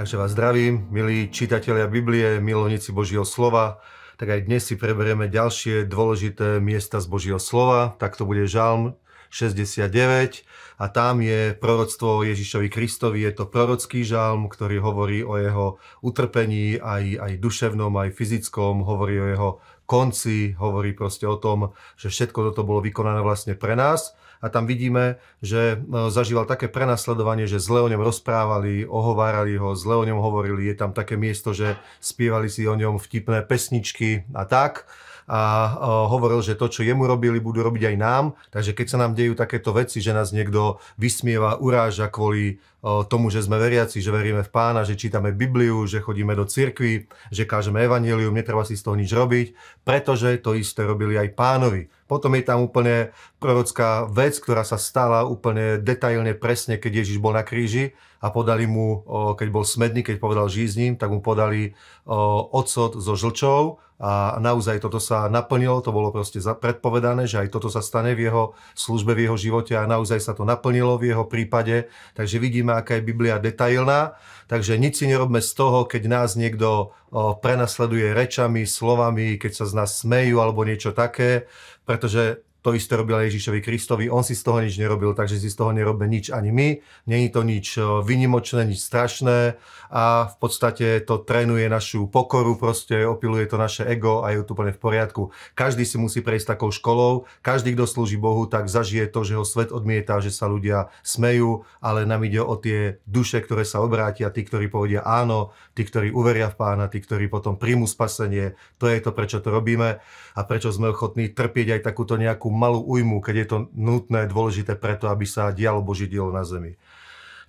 Takže vás zdravím, milí čitatelia Biblie, milovníci Božieho slova. Tak aj dnes si preberieme ďalšie dôležité miesta z Božieho slova. Tak to bude Žalm 69 a tam je proroctvo Ježišovi Kristovi. Je to prorocký žalm, ktorý hovorí o jeho utrpení aj, aj duševnom, aj fyzickom, hovorí o jeho konci, hovorí proste o tom, že všetko toto bolo vykonané vlastne pre nás a tam vidíme, že no, zažíval také prenasledovanie, že zle o ňom rozprávali, ohovárali ho, zle o ňom hovorili. Je tam také miesto, že spievali si o ňom vtipné pesničky a tak a hovoril, že to, čo jemu robili, budú robiť aj nám. Takže keď sa nám dejú takéto veci, že nás niekto vysmieva, uráža kvôli tomu, že sme veriaci, že veríme v pána, že čítame Bibliu, že chodíme do cirkvi, že kážeme evanílium, netreba si z toho nič robiť, pretože to isté robili aj pánovi. Potom je tam úplne prorocká vec, ktorá sa stala úplne detailne presne, keď Ježiš bol na kríži a podali mu, keď bol smedný, keď povedal žij s ním, tak mu podali ocot so žlčou a naozaj toto sa naplnilo, to bolo proste predpovedané, že aj toto sa stane v jeho službe, v jeho živote a naozaj sa to naplnilo v jeho prípade. Takže vidíme, aká je Biblia detailná. Takže nič si nerobme z toho, keď nás niekto prenasleduje rečami, slovami, keď sa z nás smejú alebo niečo také, pretože to isté robil Ježišovi Kristovi, on si z toho nič nerobil, takže si z toho nerobíme nič ani my. Není to nič vynimočné, nič strašné a v podstate to trénuje našu pokoru, proste opiluje to naše ego a je to úplne v poriadku. Každý si musí prejsť takou školou, každý, kto slúži Bohu, tak zažije to, že ho svet odmieta, že sa ľudia smejú, ale nám ide o tie duše, ktoré sa obrátia, tí, ktorí povedia áno, tí, ktorí uveria v pána, tí, ktorí potom príjmu spasenie. To je to, prečo to robíme a prečo sme ochotní trpieť aj takúto nejakú malú újmu, keď je to nutné, dôležité preto, aby sa dialo Boží dielo na zemi.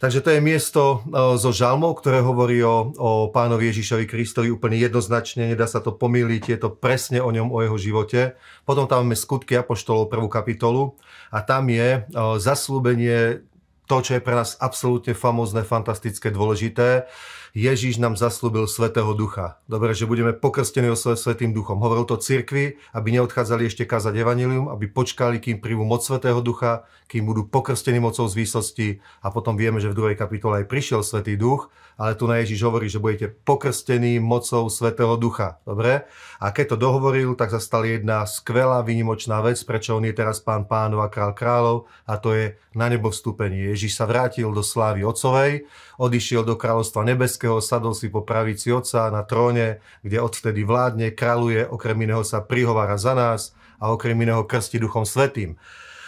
Takže to je miesto e, zo žalmov, ktoré hovorí o, o pánovi Ježišovi Kristovi úplne jednoznačne, nedá sa to pomýliť, je to presne o ňom, o jeho živote. Potom tam máme skutky Apoštolov, prvú kapitolu a tam je e, zaslúbenie to, čo je pre nás absolútne famózne, fantastické, dôležité Ježíš nám zaslúbil Svetého Ducha. Dobre, že budeme pokrstení o Svetým Duchom. Hovoril to cirkvi, aby neodchádzali ešte kázať evanilium, aby počkali, kým príjmu moc Svetého Ducha, kým budú pokrstení mocou z výsosti a potom vieme, že v druhej kapitole aj prišiel Svetý Duch, ale tu na Ježíš hovorí, že budete pokrstení mocou Svetého Ducha. Dobre? A keď to dohovoril, tak sa stala jedna skvelá, výnimočná vec, prečo on je teraz pán pánov a král kráľov a to je na nebo vstúpenie. Ježíš sa vrátil do slávy Otcovej, odišiel do kráľovstva nebeského, sadol si po pravici Otca na tróne, kde odvtedy vládne, kráľuje, okrem iného sa prihovára za nás a okrem iného krsti Duchom Svetým.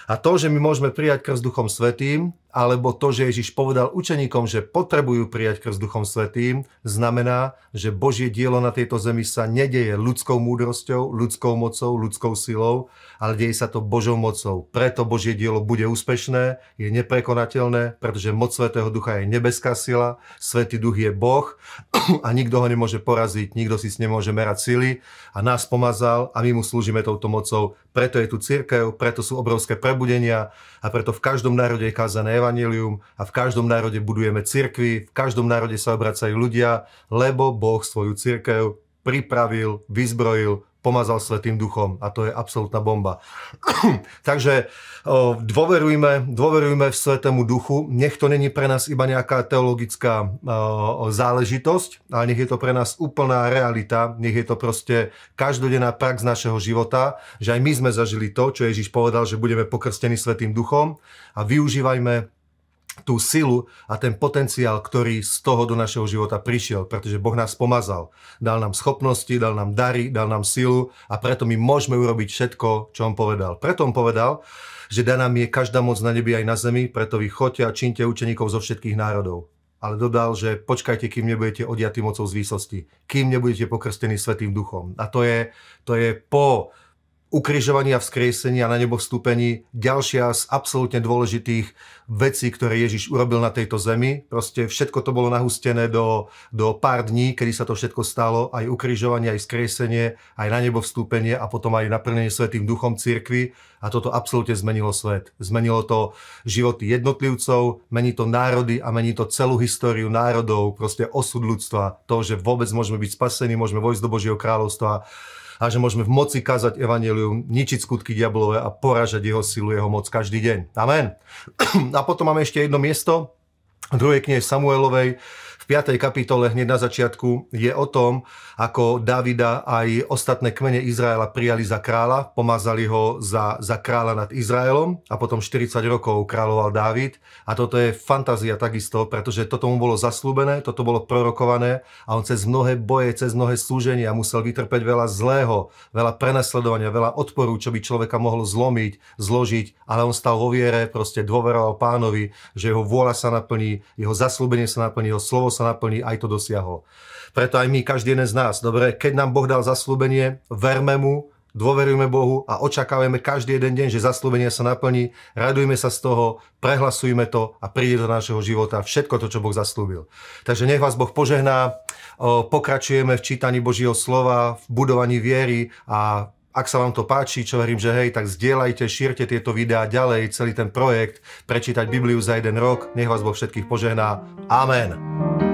A to, že my môžeme prijať krst Duchom Svetým, alebo to, že Ježiš povedal učeníkom, že potrebujú prijať krst Duchom Svetým, znamená, že Božie dielo na tejto zemi sa nedeje ľudskou múdrosťou, ľudskou mocou, ľudskou silou, ale deje sa to Božou mocou. Preto Božie dielo bude úspešné, je neprekonateľné, pretože moc Svetého Ducha je nebeská sila, Svetý Duch je Boh a nikto ho nemôže poraziť, nikto si s nemôže merať sily a nás pomazal a my mu slúžime touto mocou. Preto je tu církev, preto sú obrovské prebudenia a preto v každom národe je kázané evanilium a v každom národe budujeme cirkvi, v každom národe sa obracajú ľudia, lebo Boh svoju cirkev pripravil, vyzbrojil, pomazal Svetým duchom a to je absolútna bomba. Takže dôverujme, dôverujme v Svetému duchu, nech to není pre nás iba nejaká teologická záležitosť, ale nech je to pre nás úplná realita, nech je to proste každodenná prax našeho života, že aj my sme zažili to, čo Ježiš povedal, že budeme pokrstení Svetým duchom. A využívajme tú silu a ten potenciál, ktorý z toho do našeho života prišiel, pretože Boh nás pomazal. Dal nám schopnosti, dal nám dary, dal nám silu a preto my môžeme urobiť všetko, čo on povedal. Preto on povedal, že daná mi je každá moc na nebi aj na zemi, preto vy choďte a čínte učeníkov zo všetkých národov. Ale dodal, že počkajte, kým nebudete odiatí mocou z výsosti, kým nebudete pokrstení Svetým duchom. A to je, to je po ukrižovaní a na nebo vstúpení ďalšia z absolútne dôležitých vecí, ktoré Ježiš urobil na tejto zemi. Proste všetko to bolo nahustené do, do pár dní, kedy sa to všetko stalo, aj ukrižovanie, aj vzkriesenie, aj na nebo vstúpenie a potom aj naplnenie Svetým duchom cirkvi. A toto absolútne zmenilo svet. Zmenilo to životy jednotlivcov, mení to národy a mení to celú históriu národov, proste osud ľudstva. To, že vôbec môžeme byť spasení, môžeme vojsť do Božieho kráľovstva a že môžeme v moci kázať evanelium, ničiť skutky diablové a poražať jeho silu, jeho moc každý deň. Amen. A potom máme ešte jedno miesto, v druhej knihe Samuelovej, v v 5. kapitole hneď na začiatku je o tom, ako Davida aj ostatné kmene Izraela prijali za kráľa, pomazali ho za, za kráľa nad Izraelom a potom 40 rokov kráľoval Dávid. A toto je fantázia takisto, pretože toto mu bolo zaslúbené, toto bolo prorokované a on cez mnohé boje, cez mnohé slúženia musel vytrpeť veľa zlého, veľa prenasledovania, veľa odporu, čo by človeka mohlo zlomiť, zložiť, ale on stal vo viere, proste dôveroval pánovi, že jeho vôľa sa naplní, jeho zaslúbenie sa naplní, jeho slovo sa naplní, aj to dosiahol. Preto aj my, každý jeden z nás, dobre, keď nám Boh dal zaslúbenie, verme mu, dôverujme Bohu a očakávame každý jeden deň, že zaslúbenie sa naplní, radujme sa z toho, prehlasujme to a príde do našeho života všetko to, čo Boh zaslúbil. Takže nech vás Boh požehná, pokračujeme v čítaní Božieho slova, v budovaní viery a ak sa vám to páči, čo verím, že hej, tak zdieľajte, šírte tieto videá ďalej, celý ten projekt, prečítať Bibliu za jeden rok. Nech vás Boh všetkých požehná. Amen.